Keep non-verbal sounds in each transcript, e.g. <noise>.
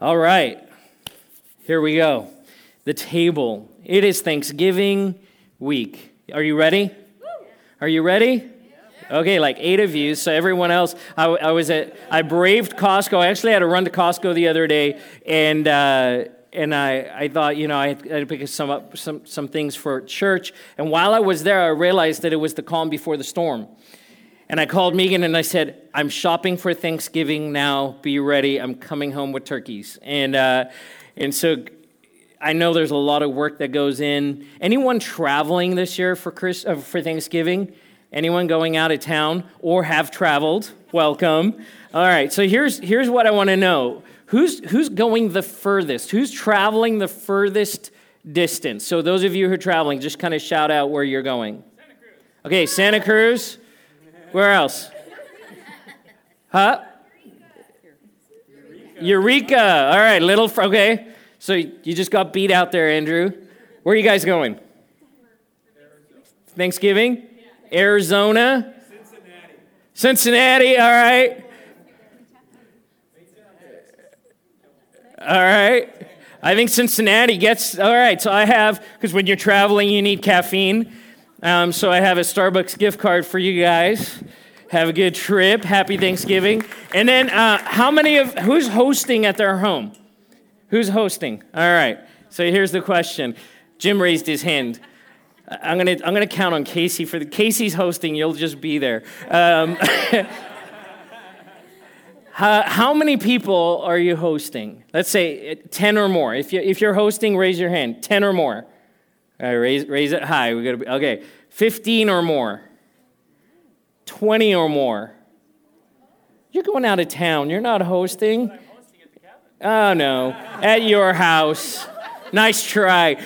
All right, here we go. The table. It is Thanksgiving week. Are you ready? Are you ready? Okay, like eight of you. So everyone else, I, I was at, I braved Costco. I actually had to run to Costco the other day, and uh, and I, I thought, you know, I had, to pick some up some some things for church. And while I was there, I realized that it was the calm before the storm. And I called Megan and I said, I'm shopping for Thanksgiving now. Be ready. I'm coming home with turkeys. And, uh, and so I know there's a lot of work that goes in. Anyone traveling this year for, Chris, uh, for Thanksgiving? Anyone going out of town or have traveled? Welcome. All right, so here's, here's what I want to know who's, who's going the furthest? Who's traveling the furthest distance? So, those of you who are traveling, just kind of shout out where you're going. Santa Cruz. Okay, Santa Cruz. Where else? Huh? Eureka. All right, little. Okay. So you just got beat out there, Andrew. Where are you guys going? Thanksgiving? Arizona? Cincinnati. Cincinnati, all right. All right. I think Cincinnati gets, all right. So I have, because when you're traveling, you need caffeine. Um, so I have a Starbucks gift card for you guys. Have a good trip. Happy Thanksgiving. And then, uh, how many of who's hosting at their home? Who's hosting? All right. So here's the question. Jim raised his hand. I'm gonna I'm gonna count on Casey for the Casey's hosting. You'll just be there. Um, <laughs> how, how, many people are you hosting? Let's say uh, ten or more. If you if you're hosting, raise your hand. Ten or more. All right, raise, raise it high. We got to be, okay. 15 or more. 20 or more. You're going out of town. You're not hosting. hosting Oh, no. At your house. Nice try.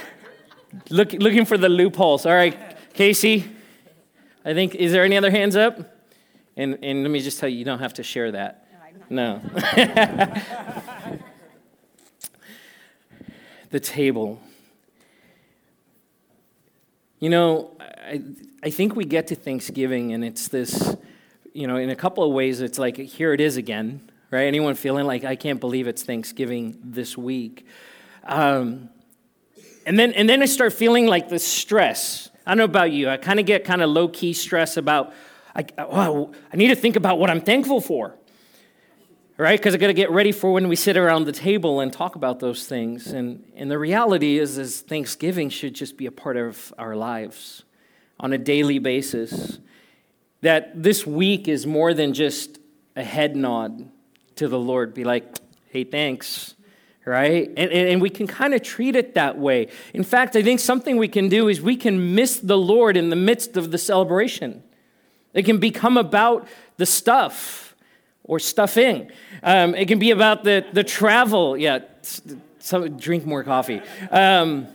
Look, looking for the loopholes. All right, Casey. I think, is there any other hands up? And, and let me just tell you, you don't have to share that. No. <laughs> the table. You know, I, I think we get to Thanksgiving and it's this, you know, in a couple of ways, it's like, here it is again, right? Anyone feeling like, I can't believe it's Thanksgiving this week? Um, and, then, and then I start feeling like the stress. I don't know about you. I kind of get kind of low key stress about, I, oh, I need to think about what I'm thankful for right? Because I got to get ready for when we sit around the table and talk about those things. And, and the reality is, is Thanksgiving should just be a part of our lives on a daily basis. That this week is more than just a head nod to the Lord. Be like, hey, thanks, right? And, and we can kind of treat it that way. In fact, I think something we can do is we can miss the Lord in the midst of the celebration. It can become about the stuff or stuffing. Um, it can be about the, the travel. Yeah, some, drink more coffee. Um,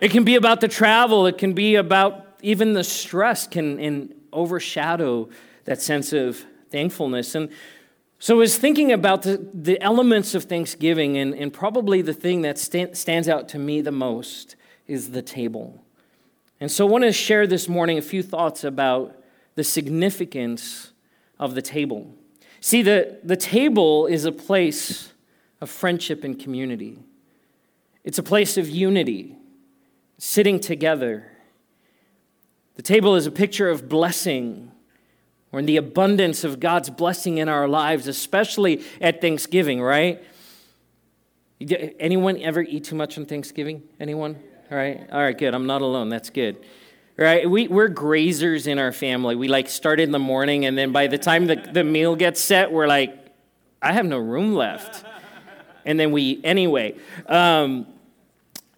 it can be about the travel. It can be about even the stress can in, overshadow that sense of thankfulness. And so I was thinking about the, the elements of Thanksgiving, and, and probably the thing that st- stands out to me the most is the table. And so I want to share this morning a few thoughts about the significance of the table. See, the, the table is a place of friendship and community, it's a place of unity, sitting together. The table is a picture of blessing or in the abundance of God's blessing in our lives, especially at Thanksgiving, right? Anyone ever eat too much on Thanksgiving? Anyone? All right. All right, good. I'm not alone. That's good right? We, we're grazers in our family. We like start in the morning, and then by the time the, the meal gets set, we're like, I have no room left. And then we, anyway, um,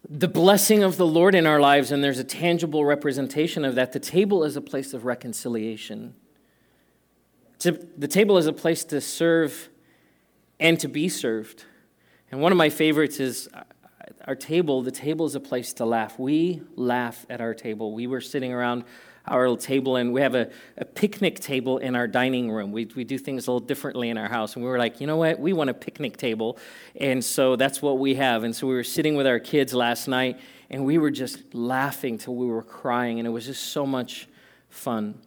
the blessing of the Lord in our lives, and there's a tangible representation of that. The table is a place of reconciliation. To, the table is a place to serve and to be served. And one of my favorites is our table, the table is a place to laugh. We laugh at our table. We were sitting around our little table, and we have a, a picnic table in our dining room. We, we do things a little differently in our house. And we were like, you know what? We want a picnic table. And so that's what we have. And so we were sitting with our kids last night, and we were just laughing till we were crying. And it was just so much fun.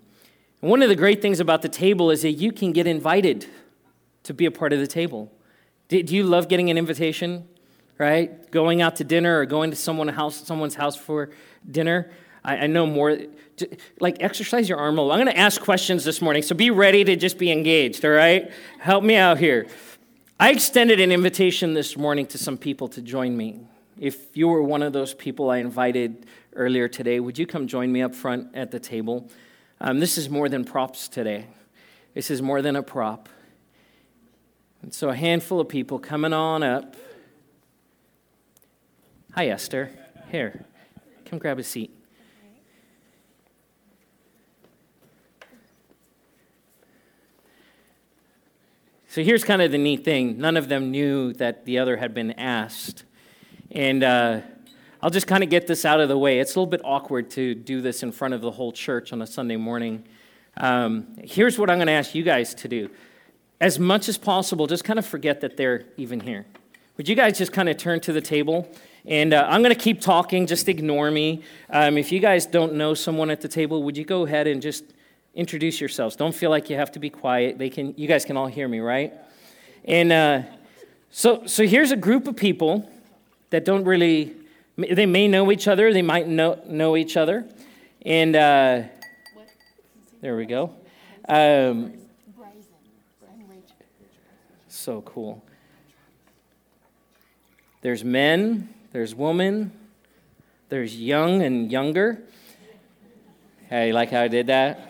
And one of the great things about the table is that you can get invited to be a part of the table. Do, do you love getting an invitation? Right? Going out to dinner or going to someone house, someone's house for dinner? I, I know more. Like, exercise your arm a little. I'm going to ask questions this morning, so be ready to just be engaged, all right? Help me out here. I extended an invitation this morning to some people to join me. If you were one of those people I invited earlier today, would you come join me up front at the table? Um, this is more than props today. This is more than a prop. And so, a handful of people coming on up. Hi, Esther. Here, come grab a seat. So here's kind of the neat thing none of them knew that the other had been asked. And uh, I'll just kind of get this out of the way. It's a little bit awkward to do this in front of the whole church on a Sunday morning. Um, here's what I'm going to ask you guys to do. As much as possible, just kind of forget that they're even here. Would you guys just kind of turn to the table? And uh, I'm going to keep talking, just ignore me. Um, if you guys don't know someone at the table, would you go ahead and just introduce yourselves. Don't feel like you have to be quiet. They can, you guys can all hear me, right? And uh, so, so here's a group of people that don't really, they may know each other, they might know, know each other. And uh, there we go. Um, so cool. There's men, there's women, there's young and younger. Hey, like how I did that?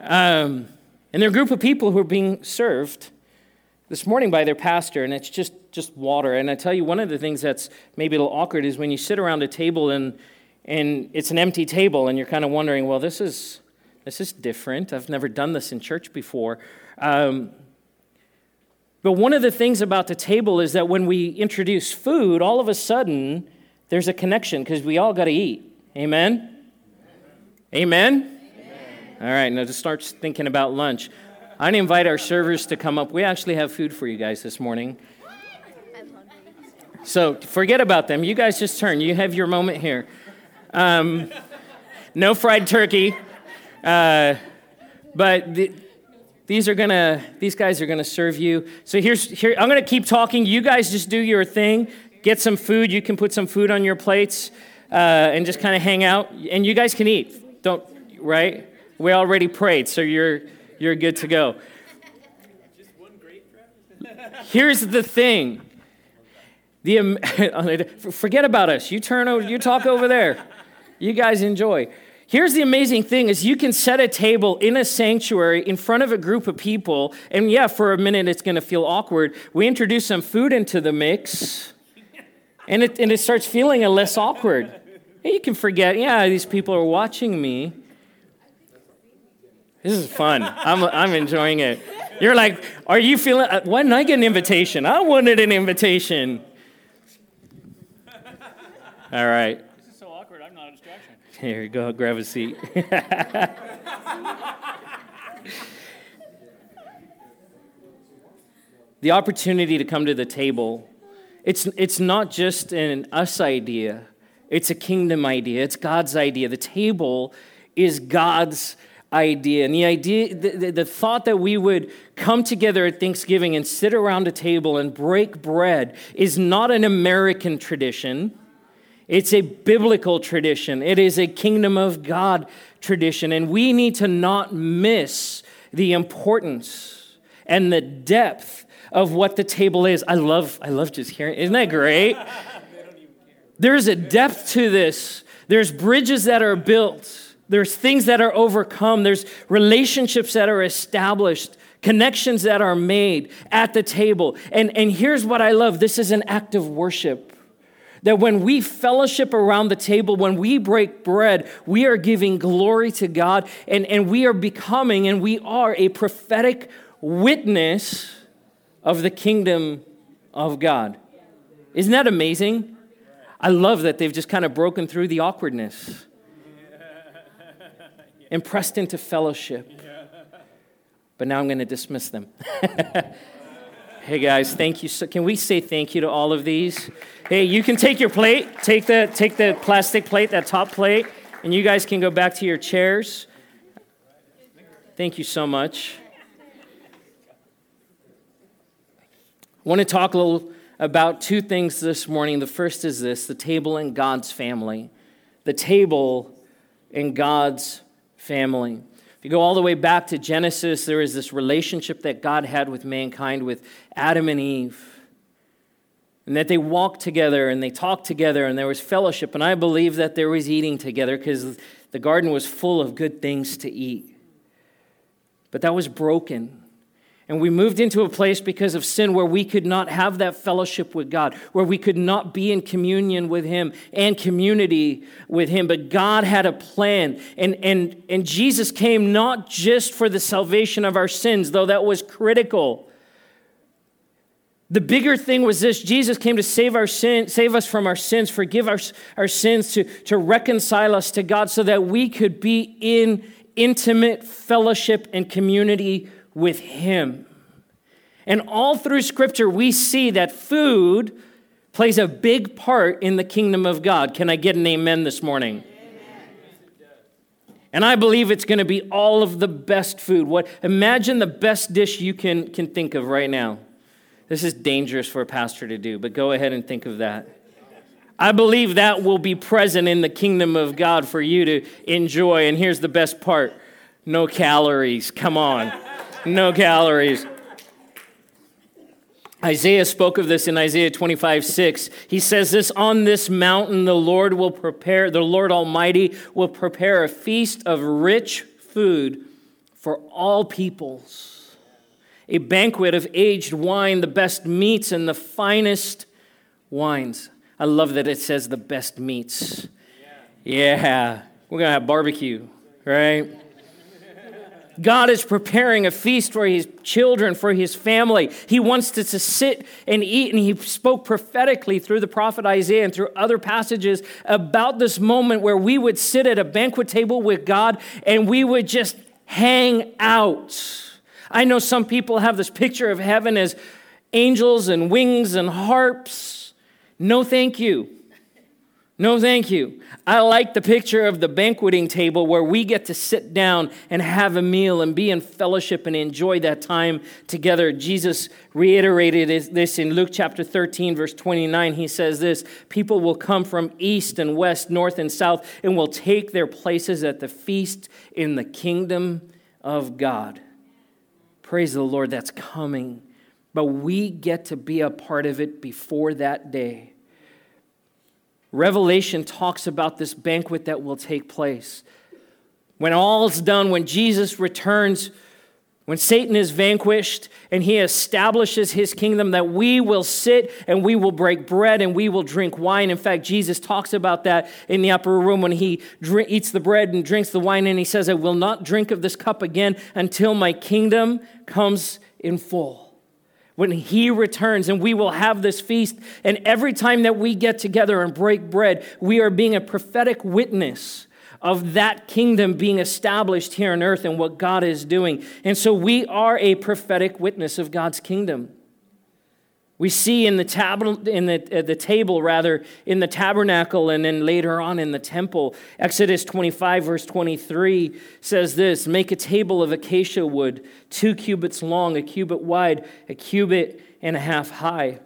Um, and they're a group of people who are being served this morning by their pastor, and it's just, just water. And I tell you, one of the things that's maybe a little awkward is when you sit around a table and, and it's an empty table, and you're kind of wondering, well, this is, this is different. I've never done this in church before. Um, but one of the things about the table is that when we introduce food, all of a sudden there's a connection because we all got to eat. Amen? Amen? All right, now to start thinking about lunch. I invite our servers to come up. We actually have food for you guys this morning. So forget about them. You guys just turn. You have your moment here. Um, no fried turkey, uh, but the, these are gonna. These guys are gonna serve you. So here's here. I'm gonna keep talking. You guys just do your thing. Get some food. You can put some food on your plates uh, and just kind of hang out. And you guys can eat. Don't right. We already prayed, so you're, you're good to go. Here's the thing. The, <laughs> forget about us. You turn over, you talk over there. You guys enjoy. Here's the amazing thing is you can set a table in a sanctuary in front of a group of people, and yeah, for a minute it's going to feel awkward. We introduce some food into the mix, and it, and it starts feeling less awkward. You can forget, yeah, these people are watching me. This is fun. I'm, I'm enjoying it. You're like, are you feeling, uh, why didn't I get an invitation? I wanted an invitation. All right. This is so awkward. I'm not a distraction. Here go. Grab a seat. the opportunity to come to the table, it's, it's not just an us idea, it's a kingdom idea, it's God's idea. The table is God's idea. And the idea, the, the, thought that we would come together at Thanksgiving and sit around a table and break bread is not an American tradition. It's a biblical tradition. It is a kingdom of God tradition. And we need to not miss the importance and the depth of what the table is. I love, I love just hearing, isn't that great? There's a depth to this. There's bridges that are built. There's things that are overcome. There's relationships that are established, connections that are made at the table. And, and here's what I love this is an act of worship. That when we fellowship around the table, when we break bread, we are giving glory to God and, and we are becoming and we are a prophetic witness of the kingdom of God. Isn't that amazing? I love that they've just kind of broken through the awkwardness and pressed into fellowship. But now I'm going to dismiss them. <laughs> hey guys, thank you. So, can we say thank you to all of these? Hey, you can take your plate, take the take the plastic plate, that top plate, and you guys can go back to your chairs. Thank you so much. I want to talk a little about two things this morning. The first is this the table in God's family. The table in God's family. If you go all the way back to Genesis, there is this relationship that God had with mankind, with Adam and Eve. And that they walked together and they talked together and there was fellowship. And I believe that there was eating together because the garden was full of good things to eat. But that was broken. And we moved into a place because of sin where we could not have that fellowship with God, where we could not be in communion with Him and community with Him. But God had a plan. And, and, and Jesus came not just for the salvation of our sins, though that was critical. The bigger thing was this Jesus came to save, our sin, save us from our sins, forgive our, our sins, to, to reconcile us to God so that we could be in intimate fellowship and community with Him. And all through Scripture, we see that food plays a big part in the kingdom of God. Can I get an amen this morning? And I believe it's going to be all of the best food. What imagine the best dish you can, can think of right now. This is dangerous for a pastor to do, but go ahead and think of that. I believe that will be present in the kingdom of God for you to enjoy. And here's the best part no calories. Come on no calories. Isaiah spoke of this in Isaiah 25, 6. He says this On this mountain, the Lord will prepare, the Lord Almighty will prepare a feast of rich food for all peoples, a banquet of aged wine, the best meats, and the finest wines. I love that it says the best meats. Yeah, yeah. we're going to have barbecue, right? God is preparing a feast for his children, for his family. He wants us to sit and eat, and he spoke prophetically through the prophet Isaiah and through other passages about this moment where we would sit at a banquet table with God and we would just hang out. I know some people have this picture of heaven as angels and wings and harps. No, thank you. No, thank you. I like the picture of the banqueting table where we get to sit down and have a meal and be in fellowship and enjoy that time together. Jesus reiterated this in Luke chapter 13, verse 29. He says this People will come from east and west, north and south, and will take their places at the feast in the kingdom of God. Praise the Lord, that's coming. But we get to be a part of it before that day. Revelation talks about this banquet that will take place. When all's done, when Jesus returns, when Satan is vanquished and he establishes his kingdom, that we will sit and we will break bread and we will drink wine. In fact, Jesus talks about that in the upper room when he drink, eats the bread and drinks the wine, and he says, I will not drink of this cup again until my kingdom comes in full when he returns and we will have this feast. And every time that we get together and break bread, we are being a prophetic witness of that kingdom being established here on earth and what God is doing. And so we are a prophetic witness of God's kingdom. We see in the, tab- in the, uh, the table, rather, in the tabernacle, and then later on in the temple. Exodus 25, verse 23 says this Make a table of acacia wood, two cubits long, a cubit wide, a cubit and a half high.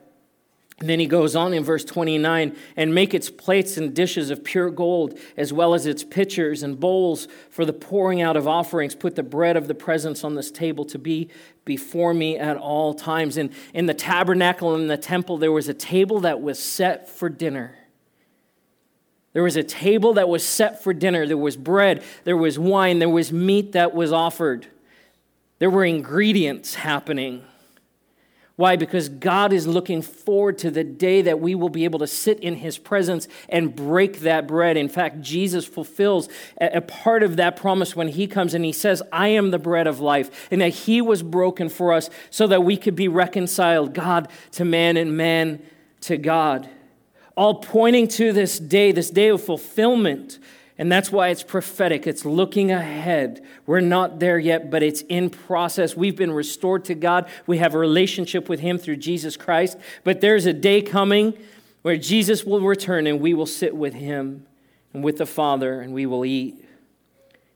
And then he goes on in verse 29 and make its plates and dishes of pure gold, as well as its pitchers and bowls for the pouring out of offerings. Put the bread of the presence on this table to be before me at all times. And in the tabernacle and the temple, there was a table that was set for dinner. There was a table that was set for dinner. There was bread, there was wine, there was meat that was offered. There were ingredients happening. Why? Because God is looking forward to the day that we will be able to sit in His presence and break that bread. In fact, Jesus fulfills a part of that promise when He comes and He says, I am the bread of life, and that He was broken for us so that we could be reconciled, God to man and man to God. All pointing to this day, this day of fulfillment and that's why it's prophetic. It's looking ahead. We're not there yet, but it's in process. We've been restored to God. We have a relationship with Him through Jesus Christ. But there's a day coming where Jesus will return and we will sit with Him and with the Father and we will eat.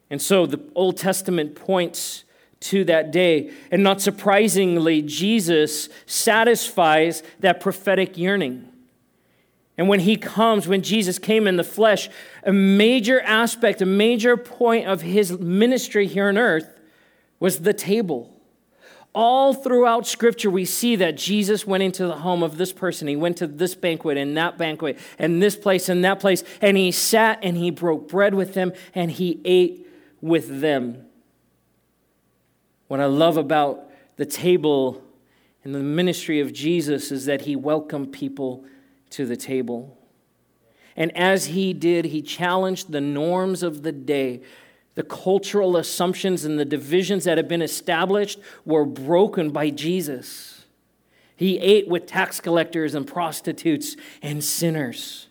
And so the Old Testament points to that day. And not surprisingly, Jesus satisfies that prophetic yearning. And when he comes, when Jesus came in the flesh, a major aspect, a major point of his ministry here on earth was the table. All throughout Scripture, we see that Jesus went into the home of this person. He went to this banquet and that banquet and this place and that place, and he sat and he broke bread with them and he ate with them. What I love about the table and the ministry of Jesus is that he welcomed people to the table. And as he did, he challenged the norms of the day. The cultural assumptions and the divisions that had been established were broken by Jesus. He ate with tax collectors and prostitutes and sinners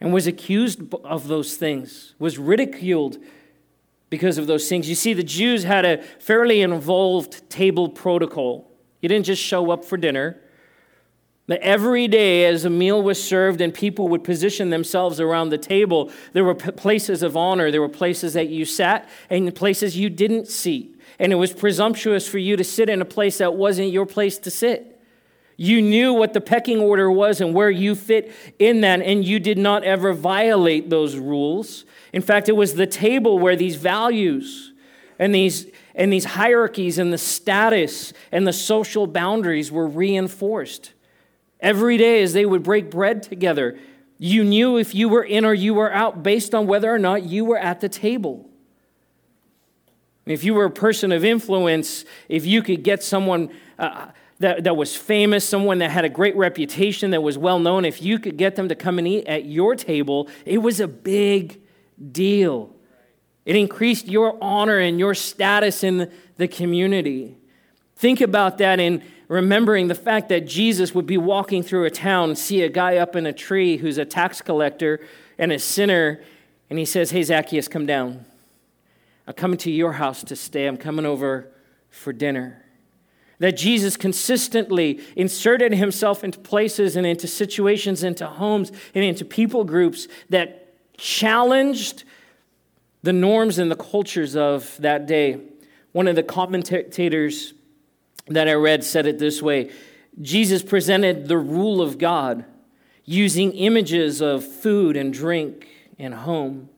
and was accused of those things, was ridiculed because of those things. You see, the Jews had a fairly involved table protocol. You didn't just show up for dinner. But every day, as a meal was served and people would position themselves around the table, there were places of honor. There were places that you sat and places you didn't seat. And it was presumptuous for you to sit in a place that wasn't your place to sit. You knew what the pecking order was and where you fit in that, and you did not ever violate those rules. In fact, it was the table where these values and these, and these hierarchies and the status and the social boundaries were reinforced. Every day, as they would break bread together, you knew if you were in or you were out based on whether or not you were at the table. If you were a person of influence, if you could get someone uh, that, that was famous, someone that had a great reputation, that was well known, if you could get them to come and eat at your table, it was a big deal. It increased your honor and your status in the community. Think about that in remembering the fact that Jesus would be walking through a town, see a guy up in a tree who's a tax collector and a sinner, and he says, Hey, Zacchaeus, come down. I'm coming to your house to stay. I'm coming over for dinner. That Jesus consistently inserted himself into places and into situations, into homes, and into people groups that challenged the norms and the cultures of that day. One of the commentators that I read said it this way Jesus presented the rule of God using images of food and drink and home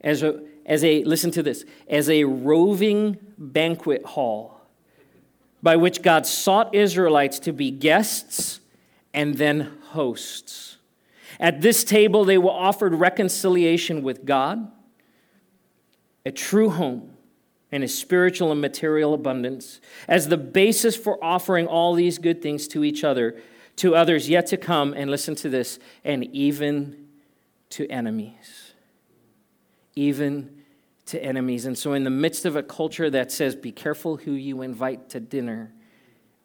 as a, as a listen to this, as a roving banquet hall by which God sought Israelites to be guests and then hosts. At this table, they were offered reconciliation with God, a true home, and his spiritual and material abundance as the basis for offering all these good things to each other, to others yet to come, and listen to this, and even to enemies. Even to enemies. And so, in the midst of a culture that says, be careful who you invite to dinner,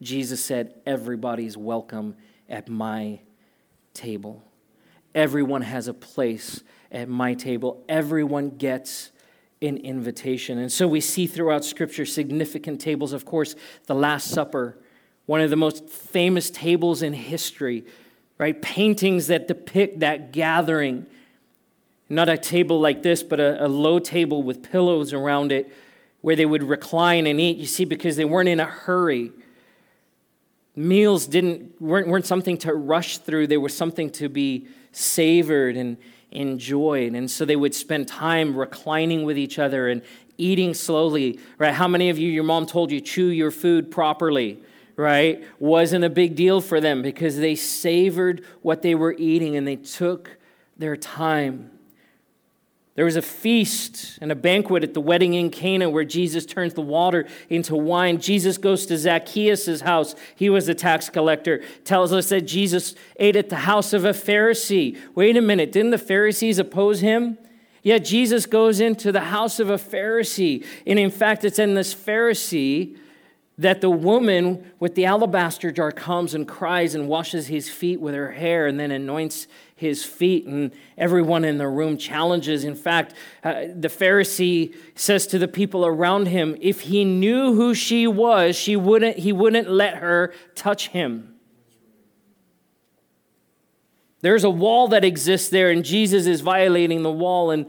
Jesus said, everybody's welcome at my table. Everyone has a place at my table. Everyone gets an invitation. And so we see throughout Scripture significant tables. Of course, the Last Supper, one of the most famous tables in history, right? Paintings that depict that gathering. Not a table like this, but a, a low table with pillows around it where they would recline and eat. You see, because they weren't in a hurry. Meals didn't, weren't, weren't something to rush through, they were something to be savored and enjoyed. And so they would spend time reclining with each other and eating slowly, right? How many of you, your mom told you, chew your food properly, right? Wasn't a big deal for them because they savored what they were eating and they took their time. There was a feast and a banquet at the wedding in Cana where Jesus turns the water into wine. Jesus goes to Zacchaeus' house. He was a tax collector. Tells us that Jesus ate at the house of a Pharisee. Wait a minute, didn't the Pharisees oppose him? Yet Jesus goes into the house of a Pharisee. And in fact, it's in this Pharisee that the woman with the alabaster jar comes and cries and washes his feet with her hair and then anoints his feet, and everyone in the room challenges. In fact, uh, the Pharisee says to the people around him, if he knew who she was, she wouldn't, he wouldn't let her touch him. There's a wall that exists there, and Jesus is violating the wall. And,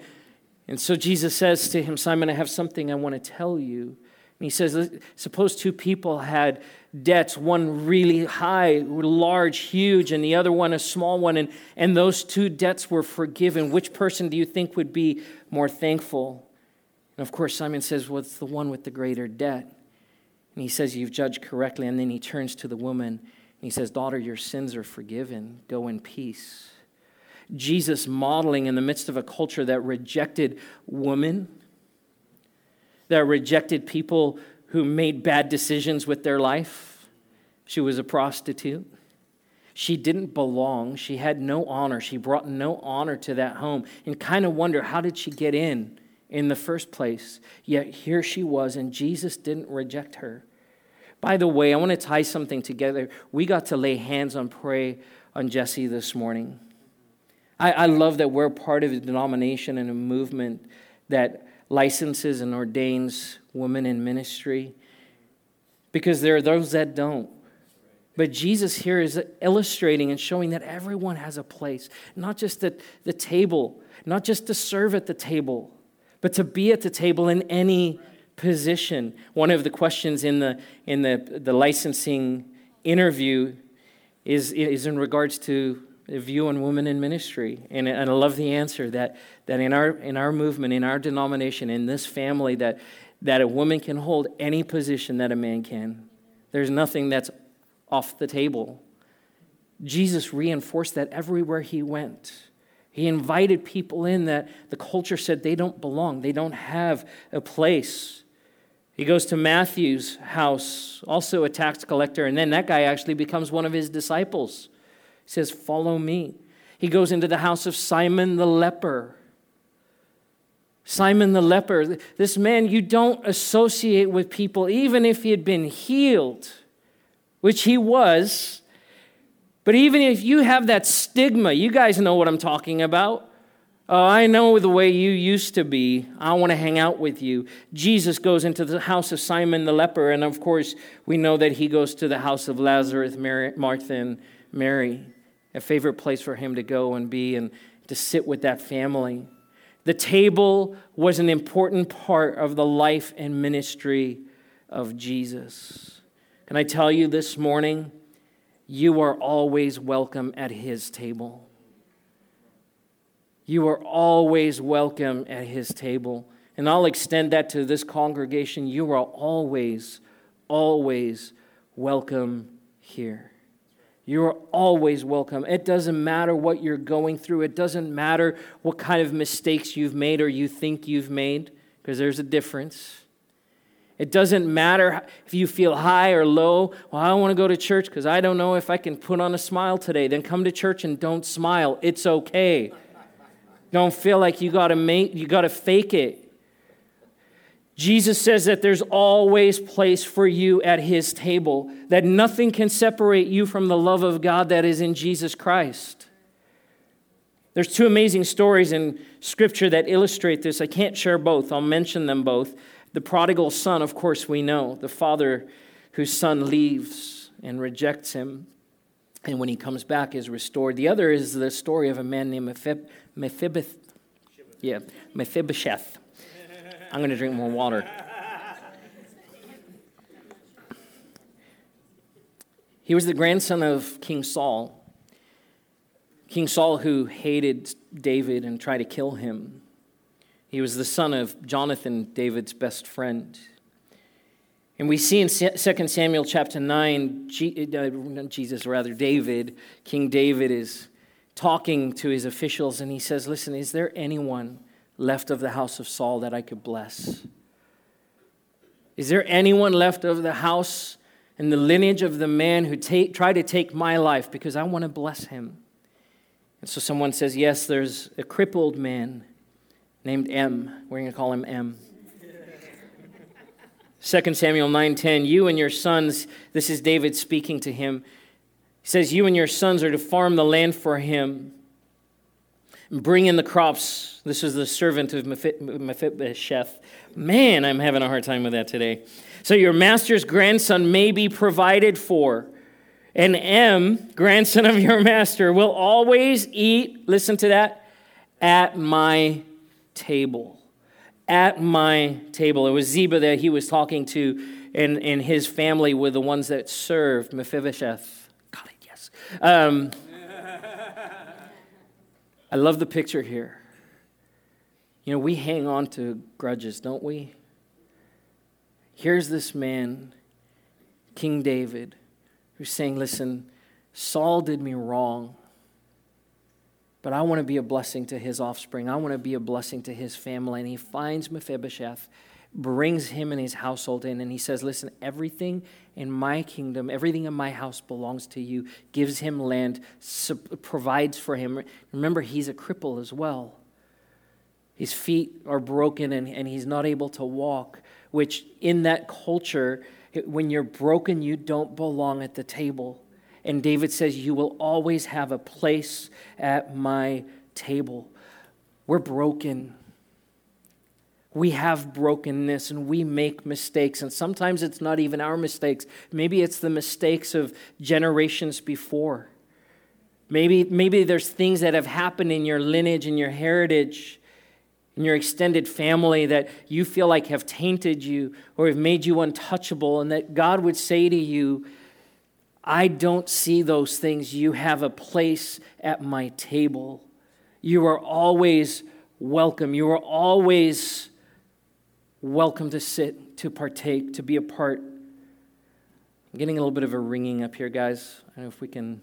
and so Jesus says to him, Simon, I have something I want to tell you. And he says, suppose two people had debts, one really high, large, huge, and the other one a small one, and, and those two debts were forgiven. Which person do you think would be more thankful? And of course, Simon says, Well, it's the one with the greater debt. And he says, You've judged correctly. And then he turns to the woman and he says, Daughter, your sins are forgiven. Go in peace. Jesus modeling in the midst of a culture that rejected women, that rejected people who made bad decisions with their life. She was a prostitute. She didn't belong. She had no honor. She brought no honor to that home. And kind of wonder how did she get in? in the first place. Yet here she was, and Jesus didn't reject her. By the way, I want to tie something together. We got to lay hands on pray on Jesse this morning. I, I love that we're part of a denomination and a movement that licenses and ordains women in ministry because there are those that don't. But Jesus here is illustrating and showing that everyone has a place, not just at the table, not just to serve at the table, but to be at the table in any position. One of the questions in the, in the, the licensing interview is, is in regards to view on women in ministry. And, and I love the answer that, that in, our, in our movement, in our denomination, in this family, that, that a woman can hold any position that a man can. There's nothing that's off the table. Jesus reinforced that everywhere he went. He invited people in that the culture said they don't belong, they don't have a place. He goes to Matthew's house, also a tax collector, and then that guy actually becomes one of his disciples. He says, Follow me. He goes into the house of Simon the leper. Simon the leper, this man you don't associate with people, even if he had been healed, which he was. But even if you have that stigma, you guys know what I'm talking about. Oh, I know the way you used to be. I want to hang out with you. Jesus goes into the house of Simon the leper, and of course, we know that he goes to the house of Lazarus, Mary, Martha, and Mary, a favorite place for him to go and be and to sit with that family. The table was an important part of the life and ministry of Jesus. Can I tell you this morning? you are always welcome at his table. You are always welcome at his table. And I'll extend that to this congregation. You are always, always welcome here. You are always welcome. It doesn't matter what you're going through, it doesn't matter what kind of mistakes you've made or you think you've made, because there's a difference. It doesn't matter if you feel high or low. Well, I don't want to go to church because I don't know if I can put on a smile today. Then come to church and don't smile. It's okay. Don't feel like you got to make you got to fake it. Jesus says that there's always place for you at his table, that nothing can separate you from the love of God that is in Jesus Christ. There's two amazing stories in scripture that illustrate this. I can't share both. I'll mention them both. The prodigal son, of course, we know, the father whose son leaves and rejects him, and when he comes back is restored. The other is the story of a man named Mephib- Mephibosheth. Yeah, Mephibosheth. I'm going to drink more water. He was the grandson of King Saul. King Saul, who hated David and tried to kill him. He was the son of Jonathan, David's best friend. And we see in 2 Samuel chapter 9, uh, Jesus, rather, David, King David is talking to his officials and he says, Listen, is there anyone left of the house of Saul that I could bless? Is there anyone left of the house and the lineage of the man who take, tried to take my life because I want to bless him? And so someone says, Yes, there's a crippled man named M. We're going to call him M. 2 Samuel 9:10 You and your sons this is David speaking to him he says you and your sons are to farm the land for him bring in the crops this is the servant of Mephibosheth man I'm having a hard time with that today so your master's grandson may be provided for and M grandson of your master will always eat listen to that at my table. at my table. It was Ziba that he was talking to, and, and his family were the ones that served Mephibosheth. Got it, yes. Um, I love the picture here. You know, we hang on to grudges, don't we? Here's this man, King David, who's saying, Listen, Saul did me wrong, but I want to be a blessing to his offspring. I want to be a blessing to his family. And he finds Mephibosheth, brings him and his household in, and he says, Listen, everything in my kingdom, everything in my house belongs to you, gives him land, provides for him. Remember, he's a cripple as well. His feet are broken and, and he's not able to walk, which in that culture, when you're broken, you don't belong at the table. And David says, You will always have a place at my table. We're broken. We have brokenness and we make mistakes. And sometimes it's not even our mistakes. Maybe it's the mistakes of generations before. Maybe, maybe there's things that have happened in your lineage and your heritage in your extended family that you feel like have tainted you or have made you untouchable, and that God would say to you, I don't see those things. You have a place at my table. You are always welcome. You are always welcome to sit, to partake, to be a part. I'm getting a little bit of a ringing up here, guys. I don't know if we can.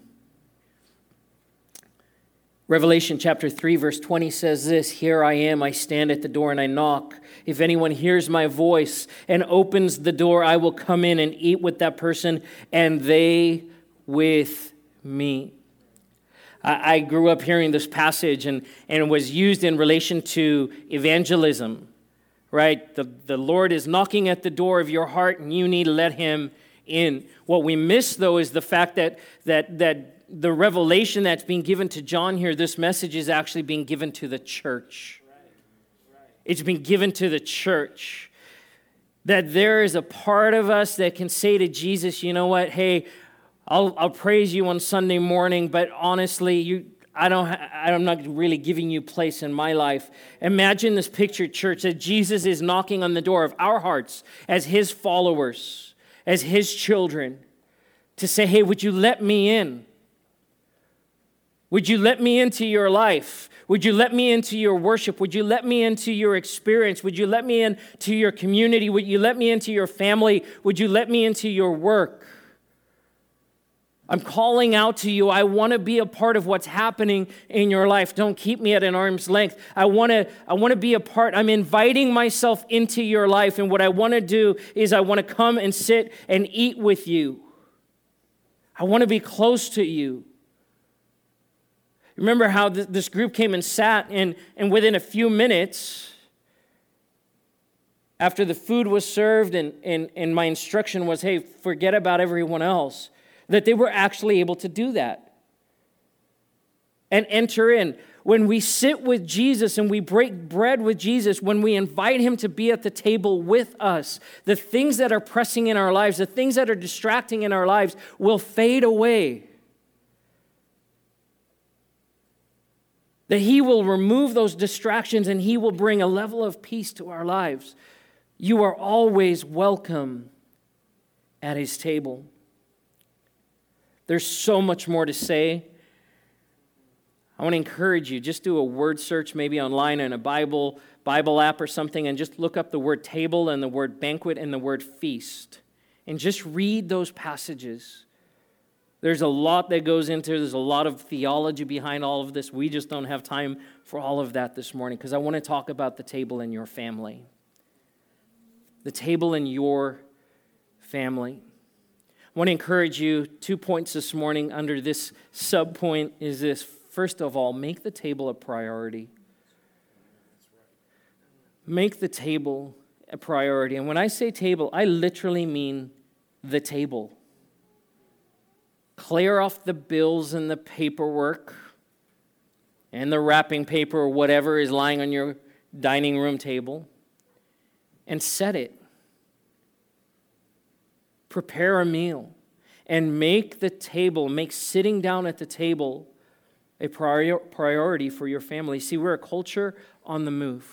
Revelation chapter 3, verse 20 says this Here I am, I stand at the door and I knock. If anyone hears my voice and opens the door, I will come in and eat with that person and they with me. I grew up hearing this passage and, and was used in relation to evangelism, right? The, the Lord is knocking at the door of your heart and you need to let him in. What we miss, though, is the fact that, that, that the revelation that's being given to John here, this message is actually being given to the church. It's been given to the church. That there is a part of us that can say to Jesus, you know what, hey, I'll, I'll praise you on Sunday morning, but honestly, you, I don't, I'm not really giving you place in my life. Imagine this picture, church, that Jesus is knocking on the door of our hearts as his followers, as his children, to say, hey, would you let me in? Would you let me into your life? Would you let me into your worship? Would you let me into your experience? Would you let me into your community? Would you let me into your family? Would you let me into your work? I'm calling out to you. I want to be a part of what's happening in your life. Don't keep me at an arm's length. I want to I want to be a part. I'm inviting myself into your life and what I want to do is I want to come and sit and eat with you. I want to be close to you. Remember how th- this group came and sat, and, and within a few minutes, after the food was served, and, and, and my instruction was, hey, forget about everyone else, that they were actually able to do that and enter in. When we sit with Jesus and we break bread with Jesus, when we invite him to be at the table with us, the things that are pressing in our lives, the things that are distracting in our lives will fade away. that He will remove those distractions and He will bring a level of peace to our lives. You are always welcome at His table. There's so much more to say. I want to encourage you just do a word search maybe online in a Bible Bible app or something and just look up the word table and the word banquet and the word feast and just read those passages. There's a lot that goes into there's a lot of theology behind all of this. We just don't have time for all of that this morning because I want to talk about the table in your family. The table in your family. Want to encourage you two points this morning under this sub point is this first of all, make the table a priority. Make the table a priority. And when I say table, I literally mean the table. Clear off the bills and the paperwork and the wrapping paper or whatever is lying on your dining room table and set it. Prepare a meal and make the table, make sitting down at the table a priori- priority for your family. See, we're a culture on the move.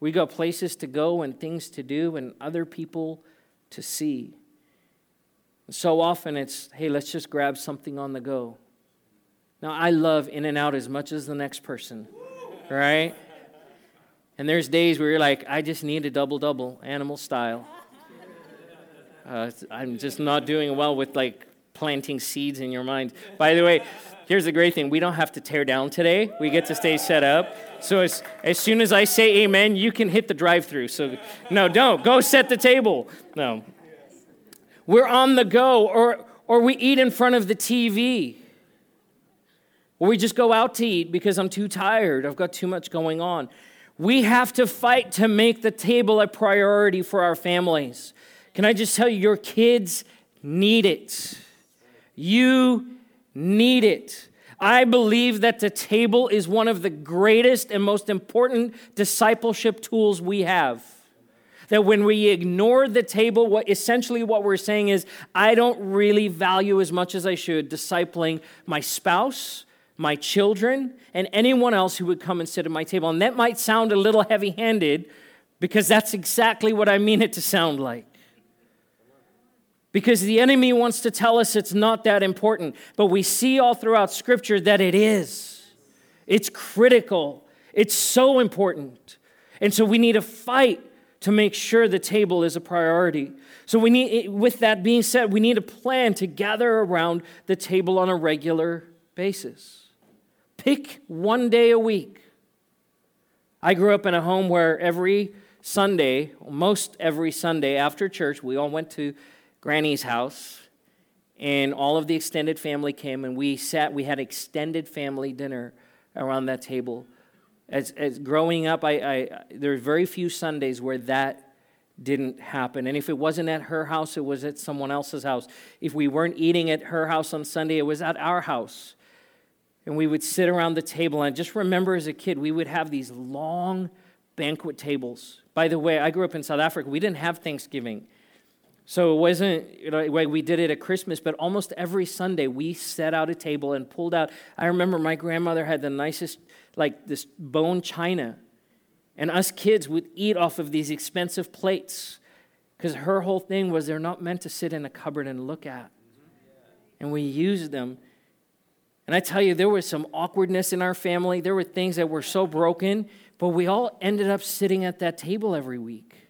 We got places to go and things to do and other people to see. So often it's, hey, let's just grab something on the go. Now, I love In-N-Out as much as the next person, right? And there's days where you're like, I just need a double double, animal style. Uh, I'm just not doing well with like planting seeds in your mind. By the way, here's the great thing we don't have to tear down today, we get to stay set up. So as, as soon as I say amen, you can hit the drive through. So, no, don't. Go set the table. No. We're on the go, or, or we eat in front of the TV. Or we just go out to eat because I'm too tired. I've got too much going on. We have to fight to make the table a priority for our families. Can I just tell you, your kids need it. You need it. I believe that the table is one of the greatest and most important discipleship tools we have. That when we ignore the table, what essentially what we're saying is, I don't really value as much as I should discipling my spouse, my children, and anyone else who would come and sit at my table. And that might sound a little heavy handed because that's exactly what I mean it to sound like. Because the enemy wants to tell us it's not that important, but we see all throughout Scripture that it is. It's critical, it's so important. And so we need to fight to make sure the table is a priority. So we need with that being said, we need a plan to gather around the table on a regular basis. Pick one day a week. I grew up in a home where every Sunday, most every Sunday after church, we all went to Granny's house, and all of the extended family came, and we sat, we had extended family dinner around that table. As, as growing up, I, I, there were very few Sundays where that didn't happen. And if it wasn't at her house, it was at someone else's house. If we weren't eating at her house on Sunday, it was at our house. And we would sit around the table. And just remember as a kid, we would have these long banquet tables. By the way, I grew up in South Africa. We didn't have Thanksgiving. So it wasn't you know, like we did it at Christmas, but almost every Sunday we set out a table and pulled out. I remember my grandmother had the nicest, like this bone china. And us kids would eat off of these expensive plates because her whole thing was they're not meant to sit in a cupboard and look at. And we used them. And I tell you, there was some awkwardness in our family. There were things that were so broken, but we all ended up sitting at that table every week.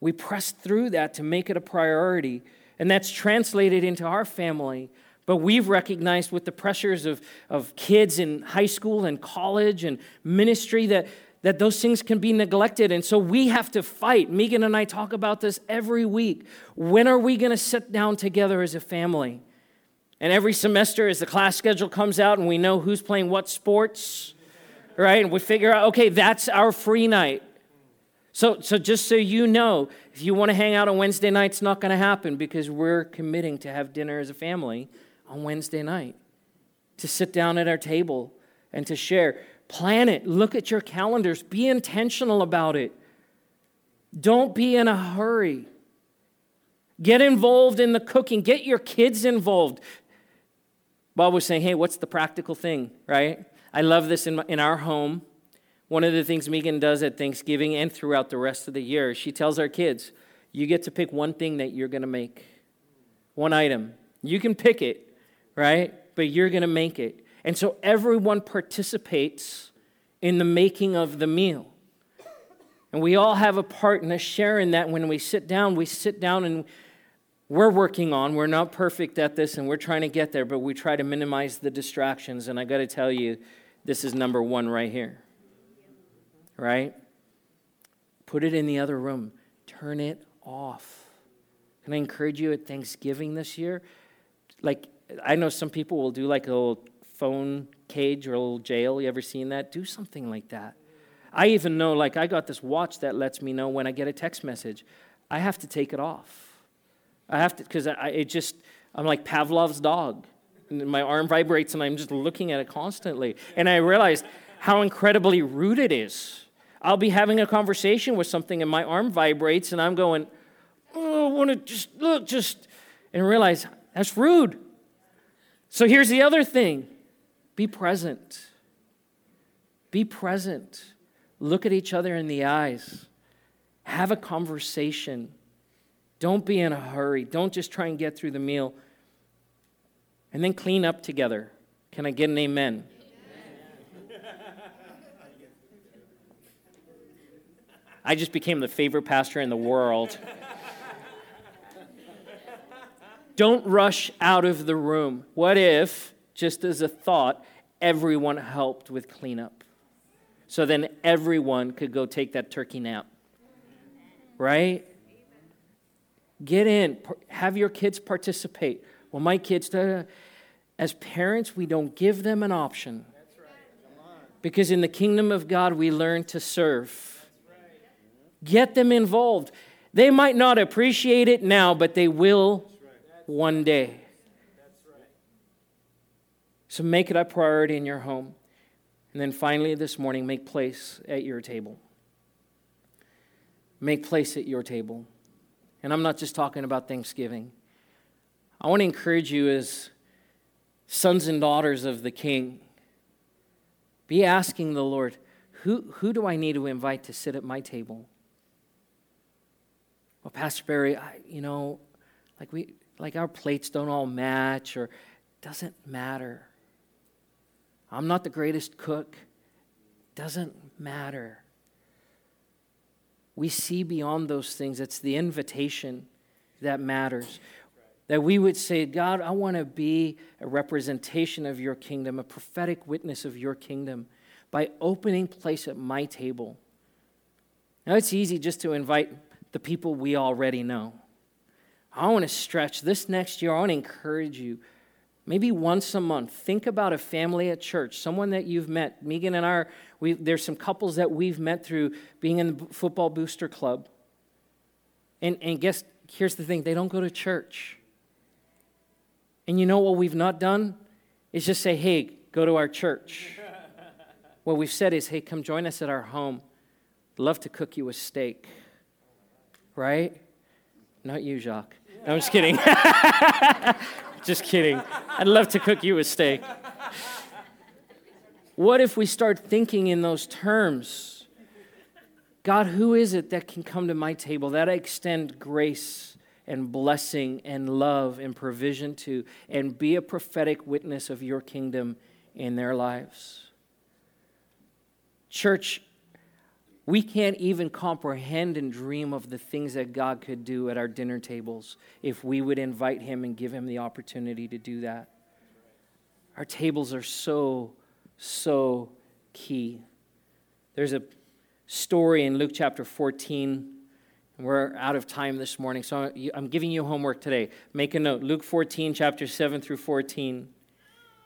We press through that to make it a priority, and that's translated into our family. But we've recognized with the pressures of, of kids in high school and college and ministry that, that those things can be neglected. And so we have to fight. Megan and I talk about this every week. When are we going to sit down together as a family? And every semester, as the class schedule comes out and we know who's playing what sports, right? And we figure out, okay, that's our free night. So, so just so you know, if you want to hang out on Wednesday night, it's not going to happen because we're committing to have dinner as a family on Wednesday night, to sit down at our table and to share. Plan it. Look at your calendars. Be intentional about it. Don't be in a hurry. Get involved in the cooking. Get your kids involved. Bob was saying, hey, what's the practical thing, right? I love this in, my, in our home. One of the things Megan does at Thanksgiving and throughout the rest of the year, she tells our kids, you get to pick one thing that you're going to make, one item. You can pick it, right? But you're going to make it. And so everyone participates in the making of the meal. And we all have a part in a share in that when we sit down, we sit down and we're working on. We're not perfect at this and we're trying to get there, but we try to minimize the distractions. And I got to tell you, this is number one right here right? Put it in the other room. Turn it off. Can I encourage you at Thanksgiving this year? Like, I know some people will do like a little phone cage or a little jail. You ever seen that? Do something like that. I even know, like, I got this watch that lets me know when I get a text message. I have to take it off. I have to, because I, it just, I'm like Pavlov's dog. And my arm vibrates and I'm just looking at it constantly. And I realized how incredibly rude it is I'll be having a conversation with something and my arm vibrates and I'm going, oh, I want to just look, just, and realize that's rude. So here's the other thing be present. Be present. Look at each other in the eyes. Have a conversation. Don't be in a hurry. Don't just try and get through the meal. And then clean up together. Can I get an amen? I just became the favorite pastor in the world. Don't rush out of the room. What if, just as a thought, everyone helped with cleanup? So then everyone could go take that turkey nap. Right? Get in, have your kids participate. Well, my kids, as parents, we don't give them an option. Because in the kingdom of God, we learn to serve. Get them involved. They might not appreciate it now, but they will one day. So make it a priority in your home. And then finally, this morning, make place at your table. Make place at your table. And I'm not just talking about Thanksgiving. I want to encourage you as sons and daughters of the King, be asking the Lord, who, who do I need to invite to sit at my table? Well, Pastor Barry, I, you know, like we, like our plates don't all match, or doesn't matter. I'm not the greatest cook. Doesn't matter. We see beyond those things. It's the invitation that matters. That we would say, God, I want to be a representation of your kingdom, a prophetic witness of your kingdom by opening place at my table. Now, it's easy just to invite the people we already know. I want to stretch this next year. I want to encourage you. Maybe once a month, think about a family at church, someone that you've met. Megan and I, we, there's some couples that we've met through being in the football booster club. And, and guess, here's the thing they don't go to church. And you know what we've not done? Is just say, hey, go to our church. <laughs> what we've said is, hey, come join us at our home. Love to cook you a steak right? Not you, Jacques. No, I'm just kidding. <laughs> just kidding. I'd love to cook you a steak. What if we start thinking in those terms? God, who is it that can come to my table that I extend grace and blessing and love and provision to and be a prophetic witness of your kingdom in their lives? Church, we can't even comprehend and dream of the things that God could do at our dinner tables if we would invite Him and give Him the opportunity to do that. Our tables are so, so key. There's a story in Luke chapter 14. And we're out of time this morning, so I'm giving you homework today. Make a note. Luke 14, chapter 7 through 14.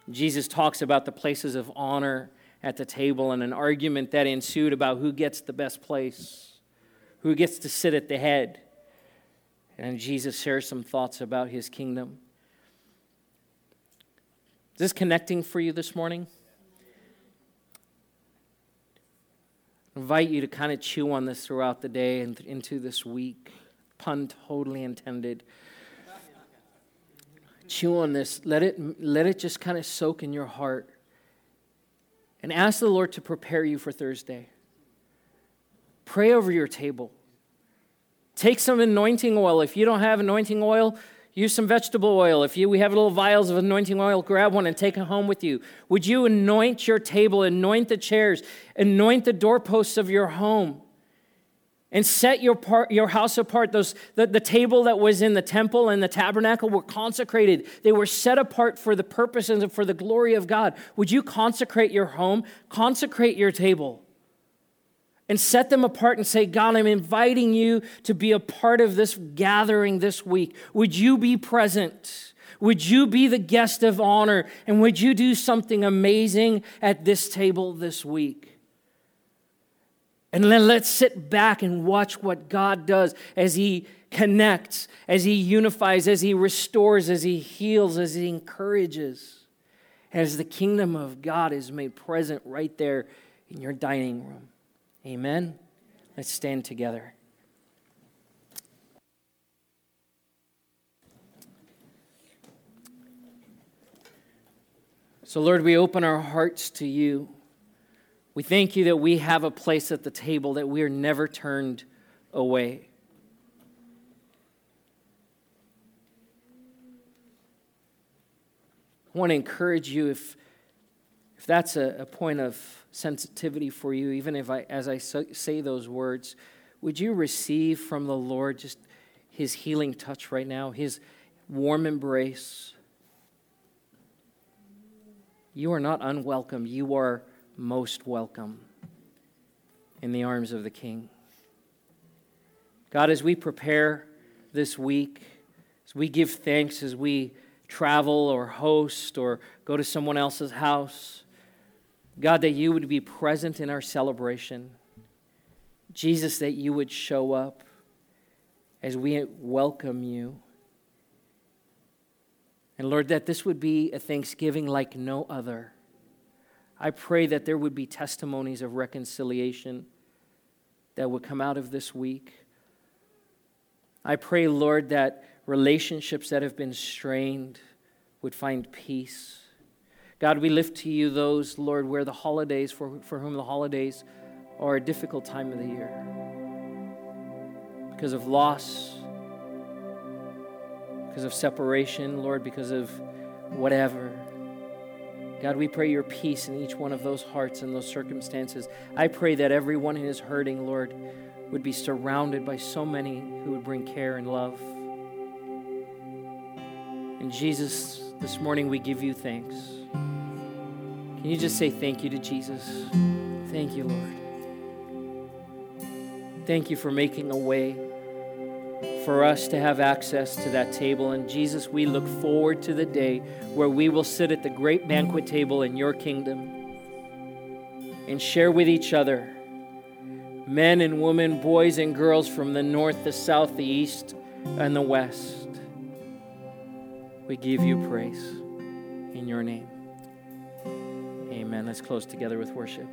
Jesus talks about the places of honor at the table and an argument that ensued about who gets the best place, who gets to sit at the head. And Jesus shares some thoughts about his kingdom. Is this connecting for you this morning? I invite you to kind of chew on this throughout the day and into this week. Pun totally intended. Chew on this. Let it, let it just kind of soak in your heart and ask the Lord to prepare you for Thursday. Pray over your table. Take some anointing oil. If you don't have anointing oil, use some vegetable oil. If you, we have little vials of anointing oil, grab one and take it home with you. Would you anoint your table, anoint the chairs, anoint the doorposts of your home? And set your, part, your house apart. Those, the, the table that was in the temple and the tabernacle were consecrated. They were set apart for the purposes and for the glory of God. Would you consecrate your home? Consecrate your table. And set them apart and say, God, I'm inviting you to be a part of this gathering this week. Would you be present? Would you be the guest of honor? And would you do something amazing at this table this week? And then let's sit back and watch what God does as He connects, as He unifies, as He restores, as He heals, as He encourages, as the kingdom of God is made present right there in your dining room. Amen? Let's stand together. So, Lord, we open our hearts to you. We thank you that we have a place at the table, that we are never turned away. I want to encourage you if, if that's a, a point of sensitivity for you, even if I, as I so, say those words, would you receive from the Lord just his healing touch right now, his warm embrace? You are not unwelcome. You are most welcome in the arms of the King. God, as we prepare this week, as we give thanks, as we travel or host or go to someone else's house, God, that you would be present in our celebration. Jesus, that you would show up as we welcome you. And Lord, that this would be a thanksgiving like no other. I pray that there would be testimonies of reconciliation that would come out of this week. I pray, Lord, that relationships that have been strained would find peace. God, we lift to you those, Lord, where the holidays, for, for whom the holidays are a difficult time of the year because of loss, because of separation, Lord, because of whatever. God, we pray your peace in each one of those hearts and those circumstances. I pray that everyone who is hurting, Lord, would be surrounded by so many who would bring care and love. And Jesus, this morning we give you thanks. Can you just say thank you to Jesus? Thank you, Lord. Thank you for making a way for us to have access to that table. And Jesus, we look forward to the day where we will sit at the great banquet table in your kingdom and share with each other men and women, boys and girls from the north, the south, the east, and the west. We give you praise in your name. Amen. Let's close together with worship.